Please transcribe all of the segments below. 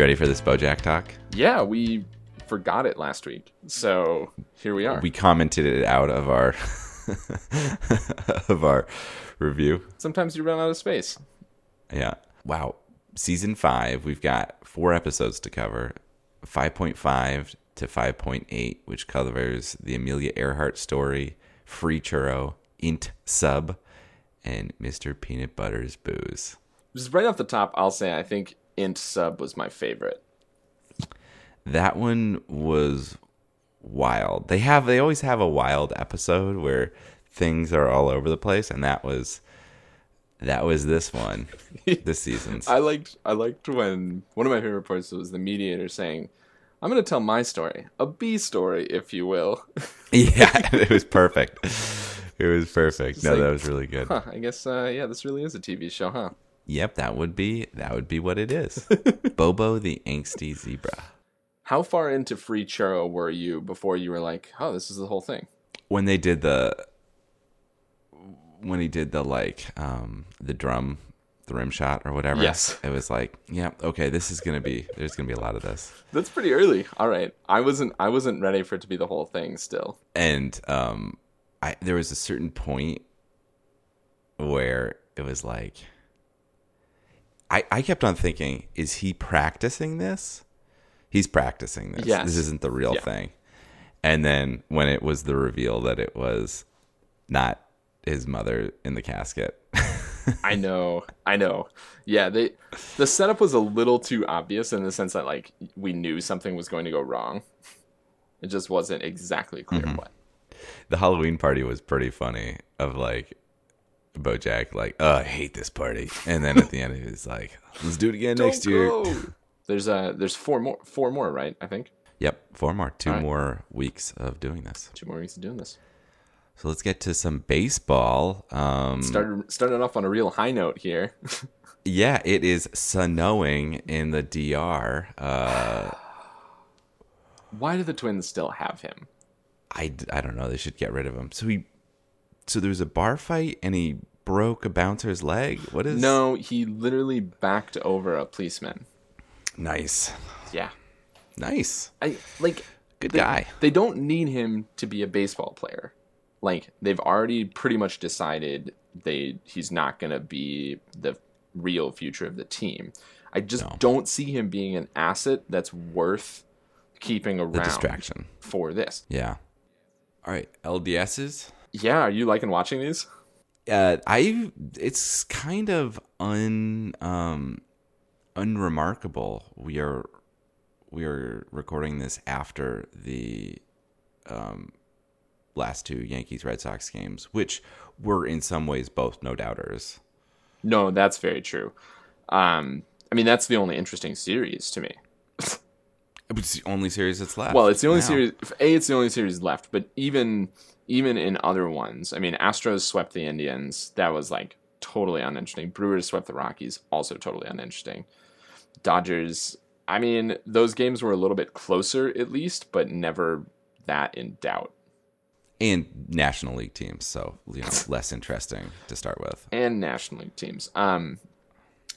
You ready for this Bojack talk? Yeah, we forgot it last week. So here we are. We commented it out of our of our review. Sometimes you run out of space. Yeah. Wow. Season five, we've got four episodes to cover. Five point five to five point eight, which covers the Amelia Earhart story, Free Churro, Int Sub, and Mr. Peanut Butter's booze. Just right off the top, I'll say I think Int Sub was my favorite. That one was wild. They have they always have a wild episode where things are all over the place, and that was that was this one, this season's. I liked I liked when one of my favorite parts was the mediator saying, "I'm going to tell my story, a B story, if you will." yeah, it was perfect. It was perfect. No, like, that was really good. Huh, I guess uh, yeah, this really is a TV show, huh? Yep, that would be that would be what it is. Bobo the angsty zebra. How far into Free Churro were you before you were like, "Oh, this is the whole thing"? When they did the when he did the like um the drum the rim shot or whatever. Yes. It was like, yeah, okay, this is gonna be there's gonna be a lot of this. That's pretty early. All right, I wasn't I wasn't ready for it to be the whole thing still. And um I there was a certain point where it was like I I kept on thinking, is he practicing this? He's practicing this. Yes. This isn't the real Yeah. thing. And then when it was the reveal that it was not his mother in the casket. I know, I know. Yeah, they the setup was a little too obvious in the sense that like we knew something was going to go wrong. It just wasn't exactly clear Mm-hmm. what. the Halloween party was pretty funny of like Bojack like, oh, I hate this party. And then at the end he was like, let's do it again next Don't year. go. There's uh there's four more four more, right? I think. Yep, four more, two right. more weeks of doing this. Two more weeks of doing this. So let's get to some baseball. Um, Started started off on a real high note here. yeah, it is snowing in the DR. Uh, Why do the twins still have him? I, I don't know. They should get rid of him. So he, so there was a bar fight and he broke a bouncer's leg. What is No, he literally backed over a policeman. Nice, Yeah. nice, I like good they, guy. They don't need him to be a baseball player. Like they've already pretty much decided they he's not going to be the real future of the team. I just No. don't see him being an asset that's worth keeping around The distraction. for this. Yeah. All right, LDSs. Yeah, are you liking watching these? uh, I it's kind of un um unremarkable. We are we are recording this after the um last two Yankees Red Sox games, which were in some ways both no doubters. No, that's very true. Um, I mean, that's the only interesting series to me. It's the only series that's left. Well, it's the only now. series. A, it's the only series left. But even even in other ones, I mean, Astros swept the Indians. That was like totally uninteresting. Brewers swept the Rockies. Also totally uninteresting. Dodgers. I mean, those games were a little bit closer, at least, but never that in doubt. and National League teams, so you know less interesting to start with. And National League teams. Um,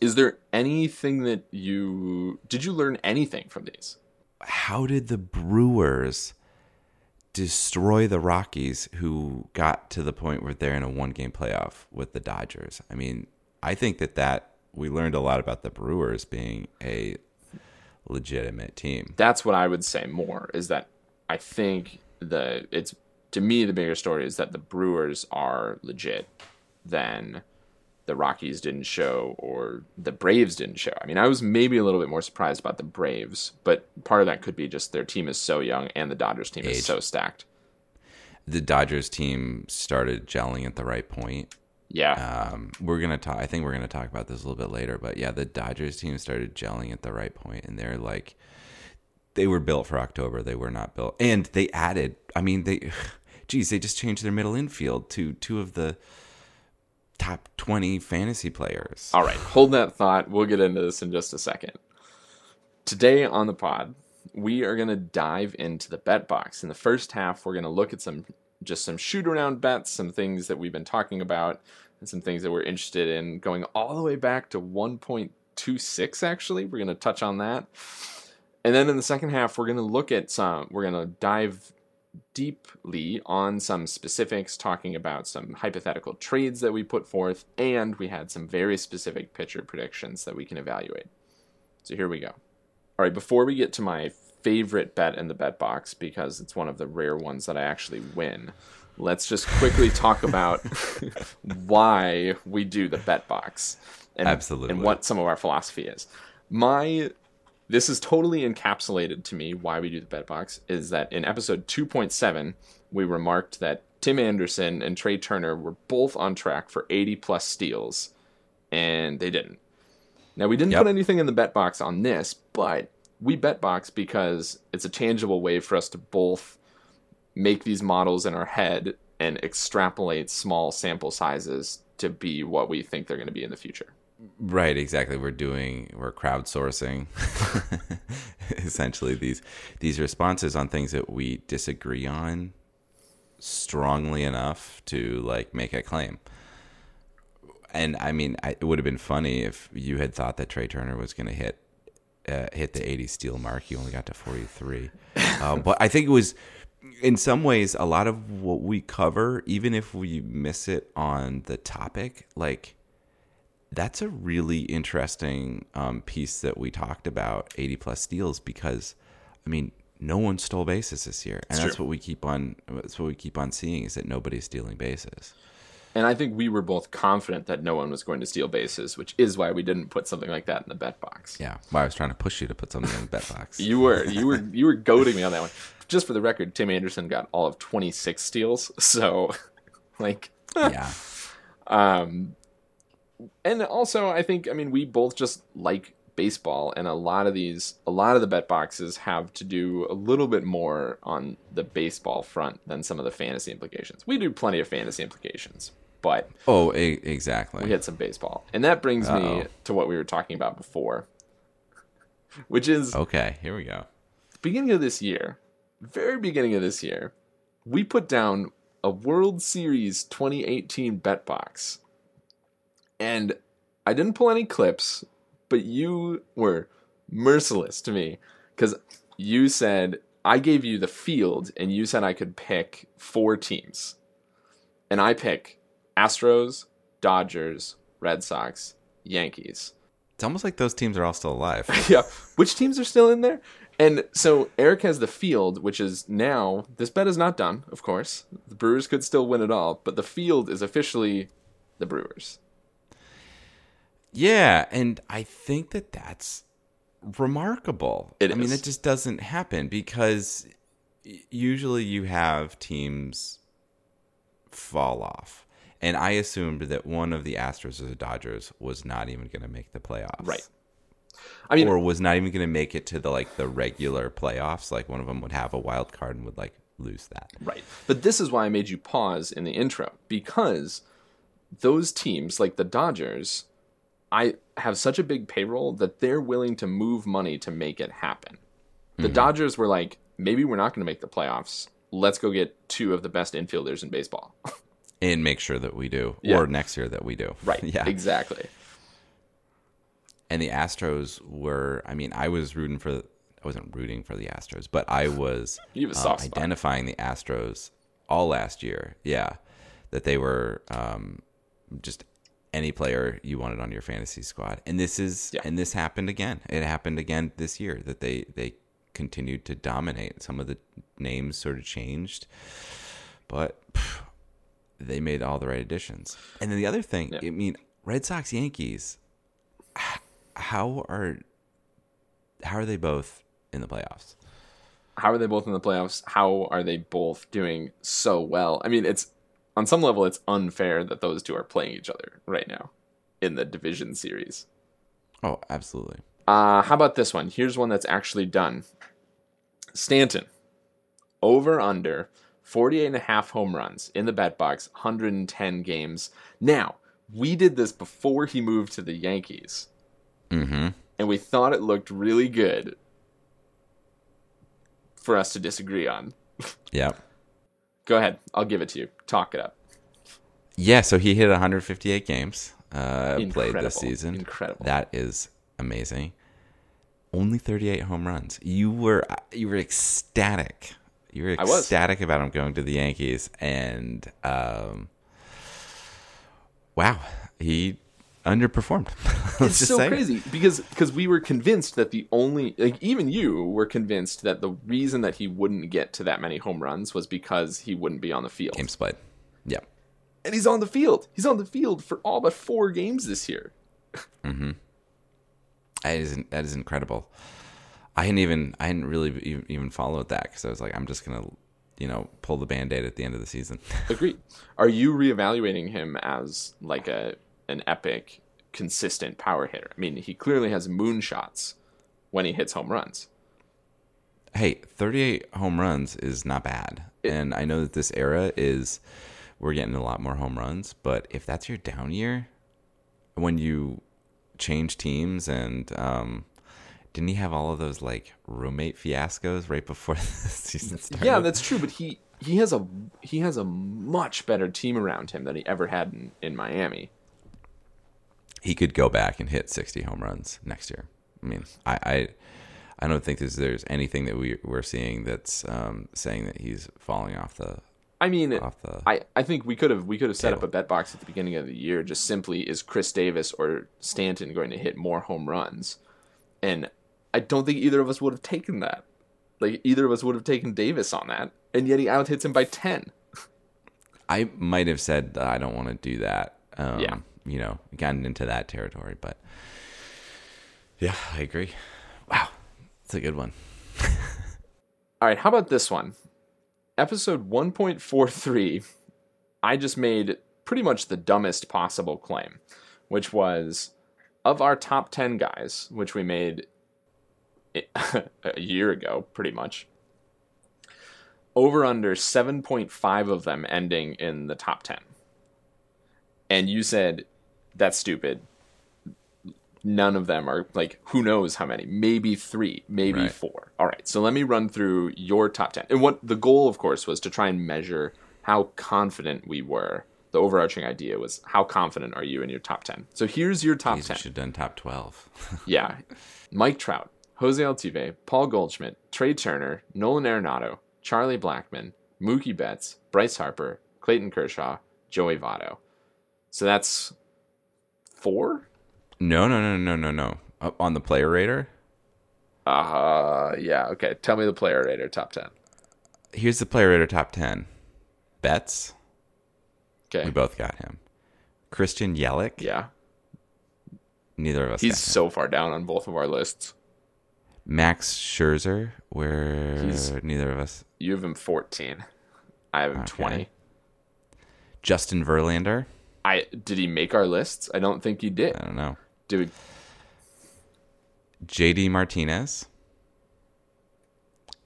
is there anything that you did you learn anything from these? How did the Brewers destroy the Rockies, who got to the point where they're in a one-game playoff with the Dodgers? I mean, I think that that we learned a lot about the Brewers being a legitimate team. that's what I would say more is that I think the it's to me the bigger story is that the Brewers are legit than the Rockies didn't show or the Braves didn't show. I mean, I was maybe a little bit more surprised about the Braves, but part of that could be just their team is so young and the Dodgers team Age. is so stacked. the Dodgers team started gelling at the right point. Yeah. Um, we're gonna talk. I think we're gonna talk about this a little bit later, but yeah, the Dodgers team started gelling at the right point, and they're like, they were built for October. They were not built, and they added. I mean, they, geez, they just changed their middle infield to two of the top twenty fantasy players. All right, hold that thought. We'll get into this in just a second. Today on the pod, we are going to dive into the bet box. In the first half, we're going to look at some just some shoot around bets, some things that we've been talking about, and some things that we're interested in going all the way back to 1.26 actually. We're going to touch on that. And then in the second half, we're going to look at some we're going to dive deeply on some specifics, talking about some hypothetical trades that we put forth, and we had some very specific pitcher predictions that we can evaluate. So here we go. All right, before we get to my favorite bet in the bet box, because it's one of the rare ones that I actually win, let's just quickly talk about why we do the bet box and, Absolutely. and what some of our philosophy is. My this is totally encapsulated to me why we do the bet box is that in episode 2.7 we remarked that Tim Anderson and Trea Turner were both on track for 80 plus steals and they didn't. Now we didn't Yep. put anything in the bet box on this, but we bet box because it's a tangible way for us to both make these models in our head and extrapolate small sample sizes to be what we think they're going to be in the future. Right, exactly. We're doing we're crowdsourcing essentially these these responses on things that we disagree on strongly enough to like make a claim. And I mean, I, it would have been funny if you had thought that Trea Turner was going to hit uh, hit the 80 steal mark. He only got to 43. um, but I think it was in some ways a lot of what we cover, even if we miss it on the topic, like that's a really interesting um, piece that we talked about 80 plus steals because i mean no one stole bases this year and It's that's true. what we keep on that's what we keep on seeing is that nobody's stealing bases And I think we were both confident that no one was going to steal bases, which is why we didn't put something like that in the bet box. yeah well, i was trying to push you to put something in the bet box You were you were you were goading me on that one. Just for the record, Tim Anderson got all of 26 steals. So like yeah um and also I think I mean we both just like baseball and a lot of these a lot of the bet boxes have to do a little bit more on the baseball front than some of the fantasy implications. We do plenty of fantasy implications, but oh e- exactly we had some baseball. And that brings me Uh-oh. to what we were talking about before, which is okay here we go beginning of this year, very beginning of this year, we put down a World Series 2018 bet box. And I didn't pull any clips, but you were merciless to me because you said, I gave you the field and you said I could pick four teams. And I pick Astros, Dodgers, Red Sox, Yankees. it's almost like those teams are all still alive yeah. Which teams are still in there? And so Eric has the field, which is now this bet is not done, of course. The Brewers could still win it all, but the field is officially the Brewers. Yeah, and I think that that's remarkable. It I mean, it just doesn't happen because usually you have teams fall off. And I assumed that one of the Astros or the Dodgers was not even going to make the playoffs. Right. I mean, or was not even going to make it to the like the regular playoffs. Like one of them would have a wild card and would like lose that. right. But this is why I made you pause in the intro because those teams, like the Dodgers, I have such a big payroll that they're willing to move money to make it happen. The Dodgers were like, maybe we're not going to make the playoffs. Let's go get two of the best infielders in baseball. And make sure that we do, Yeah. or next year that we do. right. yeah. Exactly. and the Astros were. I mean, I was rooting for. I wasn't rooting for the Astros, but I was You have a soft spot. identifying the Astros all last year. Yeah, that they were um, just any player you wanted on your fantasy squad, and this is Yeah. and this happened again. It happened again this year that they they continued to dominate. Some of the names sort of changed, but. pff, they made all the right additions. And then the other thing, Yeah. I mean, Red Sox Yankees how are how are they both in the playoffs? How are they both in the playoffs? How are they both doing so well? I mean, it's on some level it's unfair that those two are playing each other right now in the division series. Oh, absolutely. Uh, how about this one? Here's one that's actually done. Stanton, over under 48 and a half home runs in the bet box, 110 games. Now, we did this before he moved to the Yankees, Mm-hmm. and we thought it looked really good for us to disagree on. Yep. Go ahead, I'll give it to you. Talk it up. Yeah, so he hit 158 games uh, played this season. Incredible. That is amazing. Only 38 home runs. You were you were ecstatic. You were ecstatic about him going to the Yankees, and um, wow, he underperformed. It's just so say it. crazy because because we were convinced that the only like even you were convinced that the reason that he wouldn't get to that many home runs was because he wouldn't be on the field. Games played. Yep. And he's on the field. He's on the field for all but four games this year. Mm-hmm. That is that is incredible. I hadn't even I hadn't really even followed that because I was like, I'm just gonna, you know, pull the band aid at the end of the season. Agreed. Are you reevaluating him as like a an epic, consistent power hitter? I mean, he clearly has moonshots when he hits home runs. hey, 38 home runs is not bad. and I know that this era is we're getting a lot more home runs, but if that's your down year, when you change teams and um didn't he have all of those like roommate fiascos right before the season started? Yeah, that's true. But he he has a he has a much better team around him than he ever had in, in Miami. He could go back and hit 60 home runs next year. I mean, I I, I don't think there's, there's anything that we we're seeing that's um, saying that he's falling off the I mean, off the. I, I think we could have we could have set up a bet box at the beginning of the year. Just simply is Chris Davis or Stanton going to hit more home runs, and I don't think either of us would have taken that. Like either of us would have taken Davis on that, and yet he out hits him by ten. I might have said that I don't want to do that. Um, Yeah. You know, gotten into that territory, but yeah, I agree. Wow, it's a good one. All right, how about this one? Episode 1.43, I just made pretty much the dumbest possible claim, which was of our top 10 guys, which we made a year ago, pretty much, over under 7.5 of them ending in the top 10. And you said, that's stupid. None of them are like, who knows how many? Maybe three, maybe Right. four. All right, so let me run through your top 10. And what the goal, of course, was to try and measure how confident we were. The overarching idea was how confident are you in your top 10? So here's your top Jeez, 10. we should have done top twelve. Yeah. Mike Trout, Jose Altuve, Paul Goldschmidt, Trea Turner, Nolan Arenado, Charlie Blackmon, Mookie Betts, Bryce Harper, Clayton Kershaw, Joey Votto. So that's four? no, no, no, no, no, no. Up on the player rater. Uh, yeah, okay. Tell me the player rater top 10. Here's the player rater top ten. Betts. Okay. We both got him. Christian Yelich. Yeah. Neither of us. He's got him. He's so far down on both of our lists. Max Scherzer, where He's- neither of us. You have him 14. I have him Okay. 20. Justin Verlander. I did he make our lists? I don't think he did. I don't know. Dude, JD Martinez.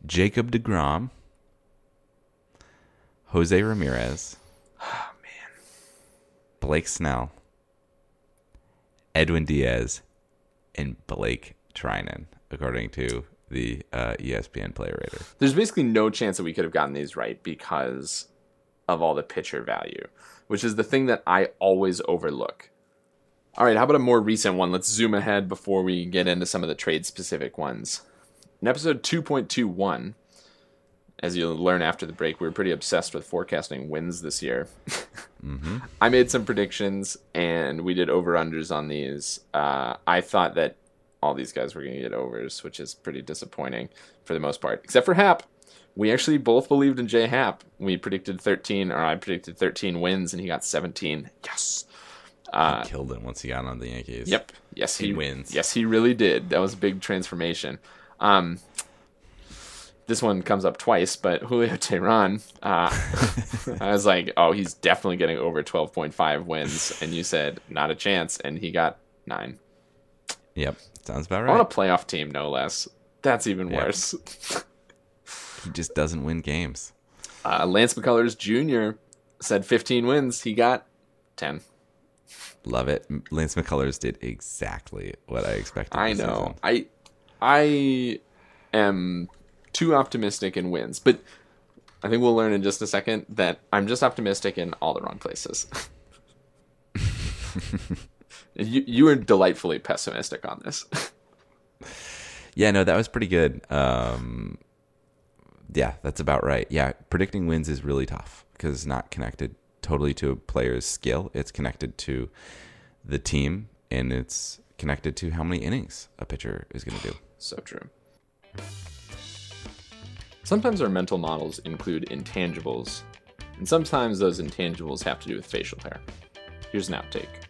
Jacob DeGrom. Jose Ramirez. oh man. Blake Snell. Edwin Diaz. And Blake Treinen, according to the uh, ESPN player rater. There's basically no chance that we could have gotten these right because of all the pitcher value, which is the thing that I always overlook. All right, how about a more recent one? Let's zoom ahead before we get into some of the trade specific ones. In episode 2.21, as you'll learn after the break, we were pretty obsessed with forecasting wins this year. I made some predictions and we did over unders on these. Uh, I thought that all these guys were going to get overs, which is pretty disappointing for the most part, except for Happ. We actually both believed in Jay Happ. We predicted 13, or I predicted 13 wins, and he got 17. Yes. Uh, He killed it once he got on the Yankees. Yep. Yes, he, He wins. Yes, he really did. That was a big transformation. Um, this one comes up twice, but Julio Teheran, uh, I was like, oh, he's definitely getting over 12.5 wins. And you said, not a chance. And he got nine. Yep, sounds about right. On a playoff team, no less. That's even Yeah. worse. He just doesn't win games. Uh, Lance McCullers Jr. said 15 wins. He got 10. Love it. Lance McCullers did exactly what I expected. I know. season. I I am too optimistic in wins, but I think we'll learn in just a second that I'm just optimistic in all the wrong places. you you were delightfully pessimistic on this. Yeah, no, that was pretty good. Um, yeah, that's about right. Yeah, predicting wins is really tough because it's not connected totally to a player's skill. It's connected to the team and it's connected to how many innings a pitcher is going to do. so true. Sometimes our mental models include intangibles, and sometimes those intangibles have to do with facial hair. Here's an outtake.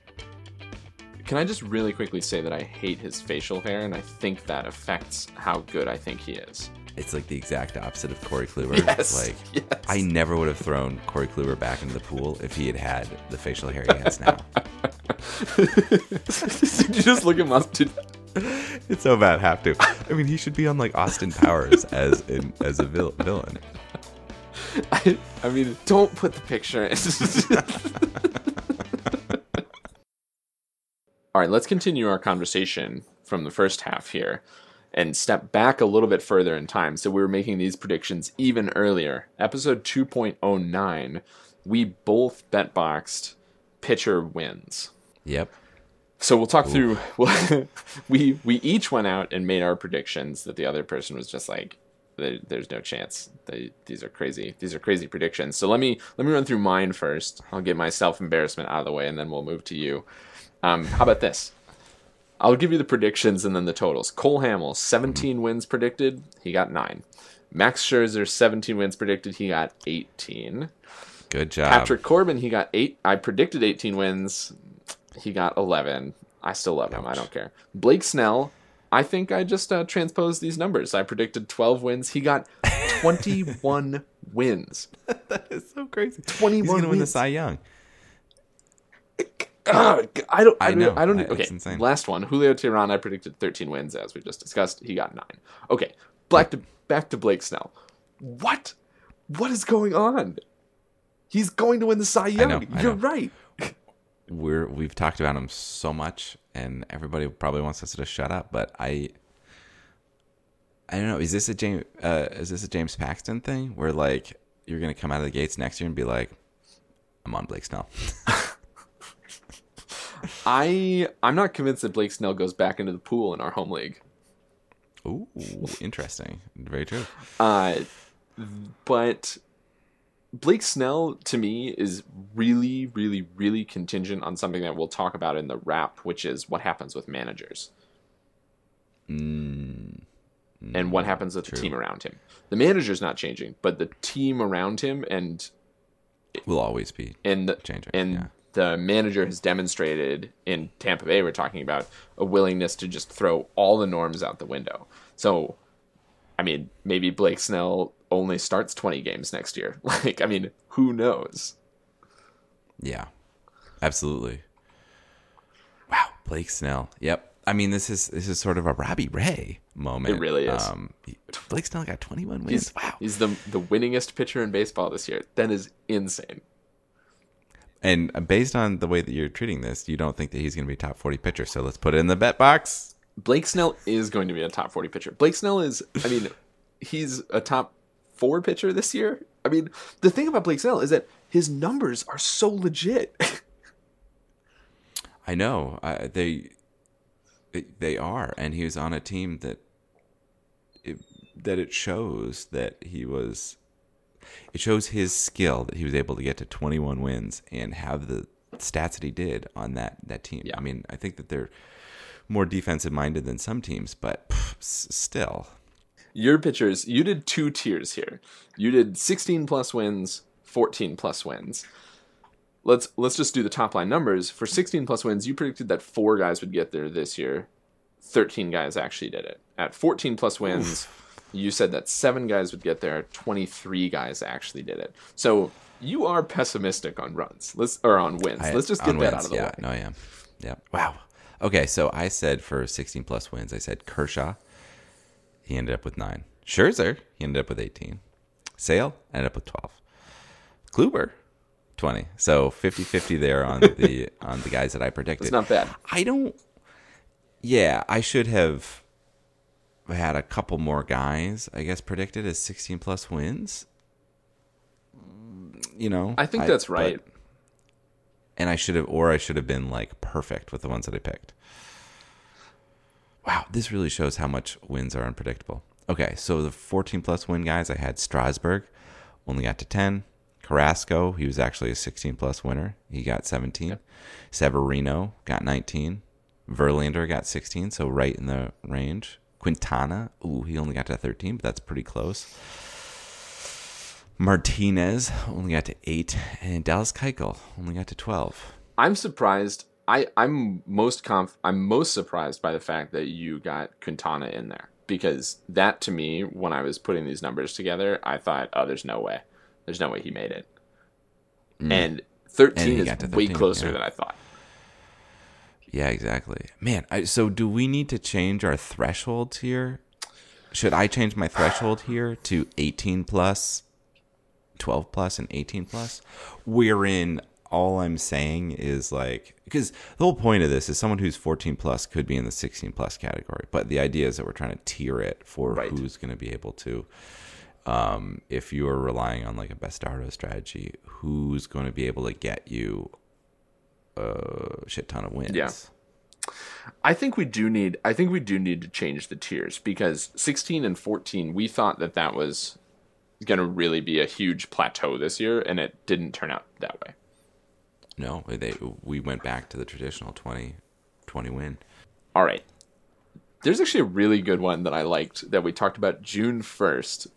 Can I just really quickly say that I hate his facial hair, and I think that affects how good I think he is. It's like the exact opposite of Corey Kluber. Yes, Like, yes. I never would have thrown Corey Kluber back into the pool if he had had the facial hair he has now. Did you just look him up? Dude, it's so bad, have to. I mean, he should be on like Austin Powers as in, as a vil- villain. I, I mean, don't put the picture in. All right, let's continue our conversation from the first half here and step back a little bit further in time. So we were making these predictions even earlier. Episode 2.09, we both bet boxed pitcher wins. Yep. So we'll talk through. we we each went out and made our predictions that the other person was just like, there, "There's no chance. They, these are crazy. These are crazy predictions." So let me let me run through mine first. I'll get my self embarrassment out of the way, and then we'll move to you. Um, how about this? I'll give you the predictions and then the totals. Cole Hamels, 17 wins predicted. He got nine. Max Scherzer, 17 wins predicted. He got 18. Good job. Patrick Corbin, he got eight. I predicted 18 wins. He got 11. I still love him. I don't care. Blake Snell, I think I just uh, transposed these numbers. I predicted 12 wins. He got 21 wins. that is so crazy. 21 He's gonna win the. Cy Young. I don't. I, I know. I don't. I- okay. insane. Last one. Julio Teheran. I predicted 13 wins, as we just discussed. He got nine. Okay. Back to back to Blake Snell. What? What is going on? He's going to win the Cy Young. know, I You're know. right. We're we've talked about him so much, and everybody probably wants us to shut up. But I, I don't know. Is this a James? Uh, is this a James Paxton thing where like you're gonna come out of the gates next year and be like, I'm on Blake Snell. I I'm not convinced that Blake Snell goes back into the pool in our home league. Ooh, interesting. Very true. Uh, but Blake Snell to me is really, really, really contingent on something that we'll talk about in the wrap, which is what happens with managers Mm, and what happens with the team around him. The manager's not changing, but the team around him and will always be and the, changing. and yeah. The manager has demonstrated in Tampa Bay. We're talking about a willingness to just throw all the norms out the window. So, I mean, maybe Blake Snell only starts twenty games next year. Like, I mean, who knows? Yeah, absolutely. Wow, Blake Snell. Yep. I mean, this is this is sort of a Robbie Ray moment. It really is. Um, Blake Snell got 21 wins. He's wow. he's the the winningest pitcher in baseball this year. That is insane. And based on the way that you're treating this, you don't think that he's going to be a top 40 pitcher. So let's put it in the bet box. Blake Snell is going to be a top 40 pitcher. Blake Snell is, I mean, he's a top four pitcher this year. I mean, the thing about Blake Snell is that his numbers are so legit. I know uh, they they are, and he was on a team that it, that it shows that he was. It shows his skill that he was able to get to 21 wins and have the stats that he did on that that team. Yeah. I mean, I think that they're more defensive minded than some teams, but pff, still, Your pitchers, you did two tiers here. You did 16 plus wins, 14 plus wins. Let's let's just do the top line numbers. For 16 plus wins, you predicted that four guys would get there this year. 13 guys actually did it. At 14 plus wins, You said that seven guys would get there. Twenty-three guys actually did it. So you are pessimistic on runs. Let's or on wins. I- Let's just get that wins, out of the yeah, way. No, I am. Yeah. Wow. Okay, so I said for 16 plus wins, I said Kershaw. He ended up with nine. Scherzer, he ended up with 18. Sale ended up with 12. Kluber, 20. So 50-50 there on the on the guys that I predicted. It's not bad. I don't. Yeah, I should have had a couple more guys. I guess predicted as 16 plus wins. You know, I think that's but- right. and I should have, or I should have been like perfect with the ones that I picked. Wow, this really shows how much wins are unpredictable. Okay, so the 14 plus win guys, I had Strasburg, only got to 10. Carrasco, he was actually a 16 plus winner. He got 17. Severino got 19. Verlander got 16, so right in the range. Quintana, ooh, he only got to 13, but that's pretty close. Martinez only got to 8, and Dallas Keuchel only got to 12. I'm surprised. I I'm most conf- I'm most surprised by the fact that you got Quintana in there because that to me when I was putting these numbers together, I thought, oh, there's no way, there's no way he made it, and 13 Mm. And is got to way closer yeah. than I thought. Yeah, exactly. Man, I, so do we need to change our thresholds here? Should I change my threshold here to 18 plus, 12 plus, and 18 plus? Wherein all I'm saying is like, because the whole point of this is someone who's 14 plus could be in the 16 plus category. But the idea is that we're trying to tier it for Right. who's going to be able to. Um, if you are relying on like a Bastardo strategy, who's going to be able to get you a shit ton of wins? Yeah. I think we do need I think we do need to change the tiers because 16 and 14 we thought that that was going to really be a huge plateau this year and it didn't turn out that way. No, they we went back to the traditional 20, 20 win. All right. There's actually a really good one that I liked that we talked about June 1st.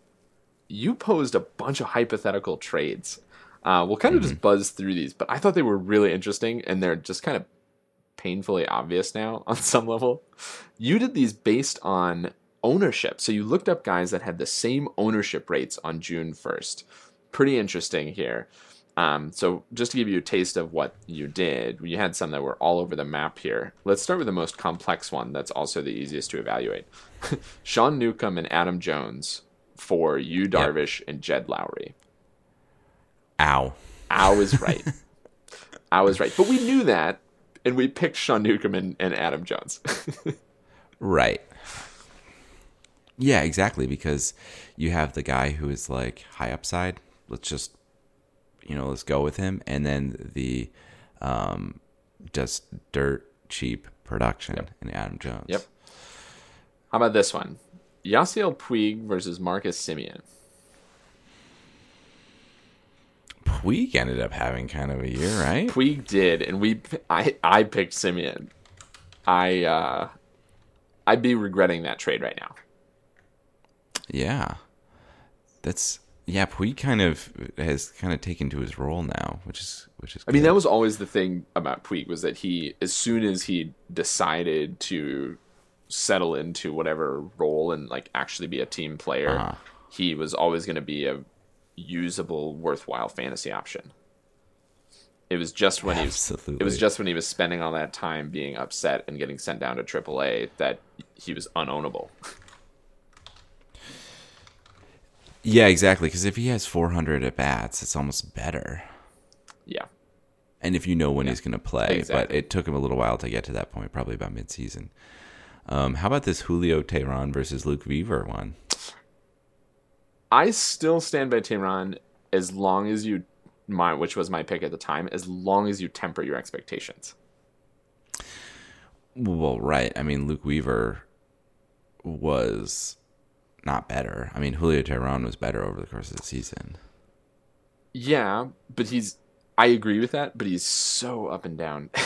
You posed a bunch of hypothetical trades. Uh, we'll kind of just buzz through these, but I thought they were really interesting and they're just kind of painfully obvious now on some level. You did these based on ownership. So you looked up guys that had the same ownership rates on June 1st. Pretty interesting here. Um, so just to give you a taste of what you did, you had some that were all over the map here. Let's start with the most complex one that's also the easiest to evaluate. Sean Newcomb and Adam Jones for you, Darvish, and Jed Lowrie. Ow. I was right. I was right. But we knew that, and we picked Sean Newcomb and, and Adam Jones. Right. Yeah, exactly. Because you have the guy who is like high upside. Let's just, you know, let's go with him. And then the um, just dirt cheap production in Adam Jones. Yep. How about this one? Yasiel Puig versus Marcus Semien. Puig ended up having kind of a year, right? Puig did, and we I I picked Semien. I uh I'd be regretting that trade right now. Yeah. That's yeah, Puig kind of has kind of taken to his role now, which is which is I mean, that was always the thing about Puig was that he, as soon as he decided to settle into whatever role and like actually be a team player, Uh-huh. he was always going to be a usable, worthwhile fantasy option. It was just when he was, it was just when he was spending all that time being upset and getting sent down to AAA that he was unownable. Yeah, exactly. Because if he has 400 at bats, it's almost better. yeah. And if you know when he's going to play, but it took him a little while to get to that point, probably about midseason. Um, how about this Julio Teheran versus Luke Weaver one? I still stand by Teheran as long as you my which was my pick at the time, as long as you temper your expectations. Well, right. I mean, Luke Weaver was not better. I mean, Julio Teheran was better over the course of the season. Yeah, but he's I agree with that, but he's so up and down.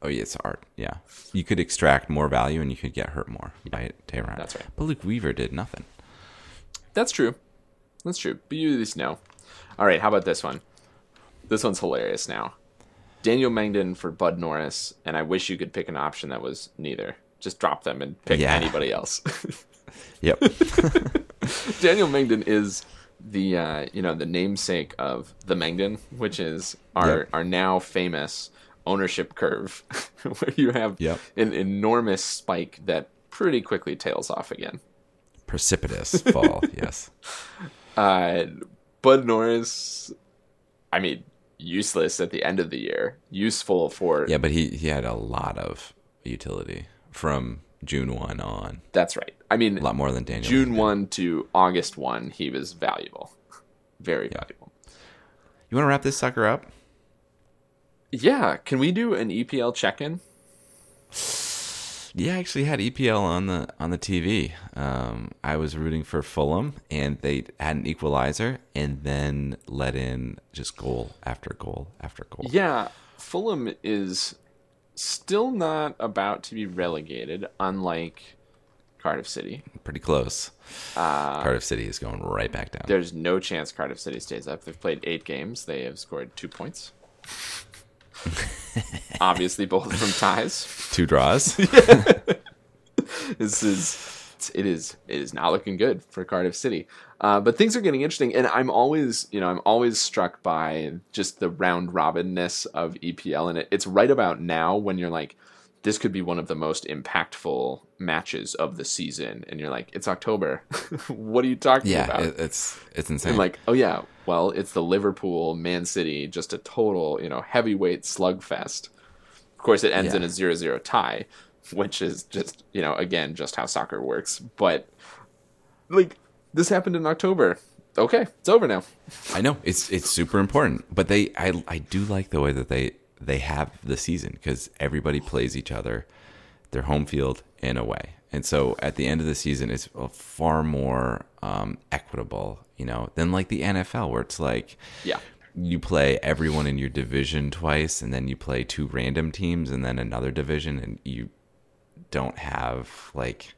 Oh, yeah, it's art. Yeah. You could extract more value and you could get hurt more by Teheran. That's right. But Luke Weaver did nothing. That's true. That's true. But you at least know. All right, how about this one? This one's hilarious now. Daniel Mengden for Bud Norris, and I wish you could pick an option that was neither. Just drop them and pick Yeah. anybody else. Yep. Daniel Mengden is the uh, you know the namesake of the Mengden, which is our Yep. our now famous ownership curve, where you have Yep. an enormous spike that pretty quickly tails off again. Precipitous fall. Yes. Uh, Bud Norris, I mean, useless at the end of the year, useful for Yeah, but he he had a lot of utility from June one on. that's right. I mean, A lot more than Daniel. June one to August one, he was valuable, very valuable. You want to wrap this sucker up? Yeah, can we do an EPL check-in? Yeah, I actually had EPL on the on the TV. Um, I was rooting for Fulham, and they had an equalizer, and then let in just goal after goal after goal. Yeah, Fulham is still not about to be relegated, unlike Cardiff City. Pretty close. Uh, Cardiff City is going right back down. There's no chance Cardiff City stays up. They've played eight games. They have scored two points. Obviously, both of them ties. Two draws. This is it is it is not looking good for Cardiff City. Uh, but things are getting interesting, and I'm always you know I'm always struck by just the round robinness of EPL, and it, it's right about now when you're like, this could be one of the most impactful matches of the season, and you're like, it's October. what are you talking yeah, about? it, it's it's insane. And like, oh yeah, well, it's the Liverpool Man City, just a total, you know, heavyweight slugfest. Of course, it ends Yeah. in a 0-0 tie, which is just, you know, again, just how soccer works. But like, this happened in October. Okay, it's over now. I know it's it's super important, but they I I do like the way that they they have the season because everybody plays each other, their home field in a way. and so at the end of the season, it's a far more um, equitable, you know, than like the NFL where it's like Yeah. you play everyone in your division twice, and then you play two random teams, and then another division, and you don't have like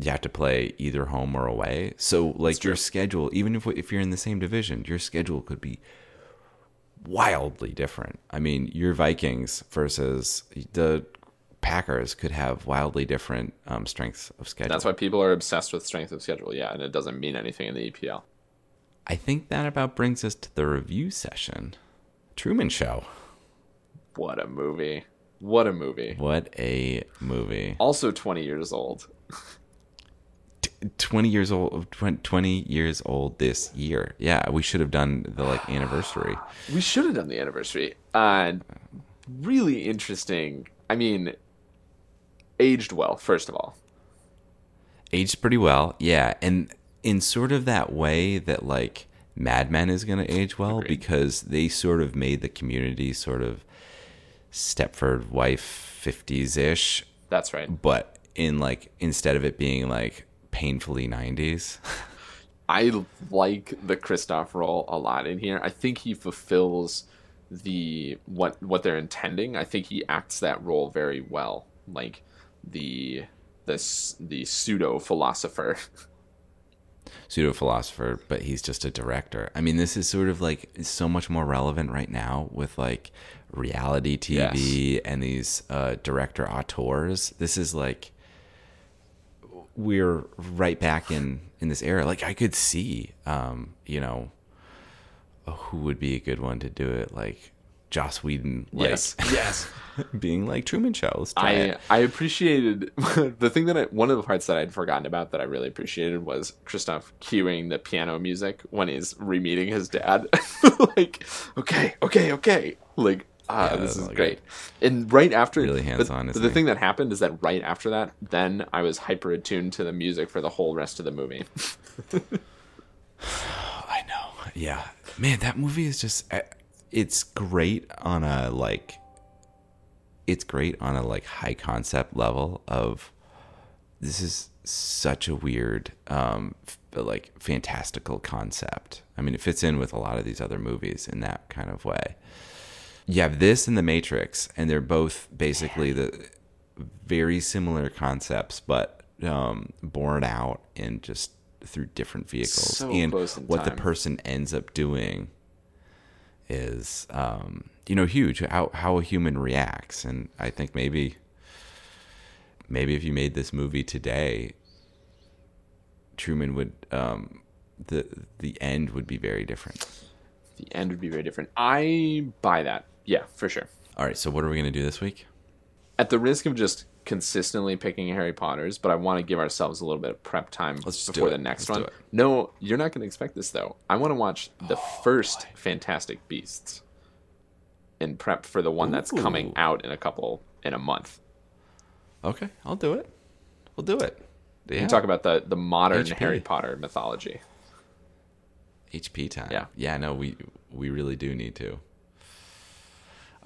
you have to play either home or away. So like your schedule, even if if you're in the same division, your schedule could be wildly different. I mean, your Vikings versus the Packers could have wildly different um, strengths of schedule. That's why people are obsessed with strength of schedule. Yeah, and it doesn't mean anything in the EPL. I think that about brings us to the review session. Truman Show. What a movie. What a movie. What a movie. Also 20 years old. 20 years old 20 years old this year yeah we should have done the like anniversary We should have done the anniversary. Uh, really interesting. I mean, aged well, first of all. aged pretty well yeah and in sort of that way that like mad men is going to age well Agreed. because they sort of made the community sort of stepford wife 50s-ish That's right. but in like instead of it being like painfully 90s I like the Christof role a lot in here. I think he fulfills the what what they're intending. I think he acts that role very well. Like the this the pseudo philosopher. pseudo philosopher, but he's just a director. I mean, this is sort of like so much more relevant right now with like reality TV and these uh, director auteurs. This is like we're right back in in this era. Like I could see, um, you know, who would be a good one to do it, like. Joss Whedon, like Yes. Yes. being like Truman Show. I it. I appreciated the thing that I, one of the parts that I'd forgotten about that I really appreciated was Christof cueing the piano music when he's re-meeting his dad. like, okay, okay, okay. Like, ah, Yeah, this is great. And right after, Really hands-on, But, the thing that happened is that right after that, then I was hyper attuned to the music for the whole rest of the movie. I know. Yeah. Man, that movie is just uh, it's great on a like it's great on a like high concept level of this is such a weird um like fantastical concept. I mean, it fits in with a lot of these other movies in that kind of way. You have this and The Matrix, and they're both basically the very similar concepts, but um, born out in just through different vehicles. So and what the person ends up doing is, um, you know, huge. How how a human reacts, and I think maybe maybe if you made this movie today, Truman would um, the the end would be very different. The end would be very different. I buy that. Yeah, for sure. All right, so what are we gonna do this week? At the risk of just consistently picking Harry Potter's, but I want to give ourselves a little bit of prep time Let's before the next Let's do one. it. No, you're not going to expect this though. I want to watch the Oh, first Fantastic Beasts and prep for the one that's coming out in a couple in a month. Okay, I'll do it. We'll do it. We Yeah. can talk about the the modern HP. Harry Potter mythology. HP time. Yeah. Yeah, no, we we really do need to.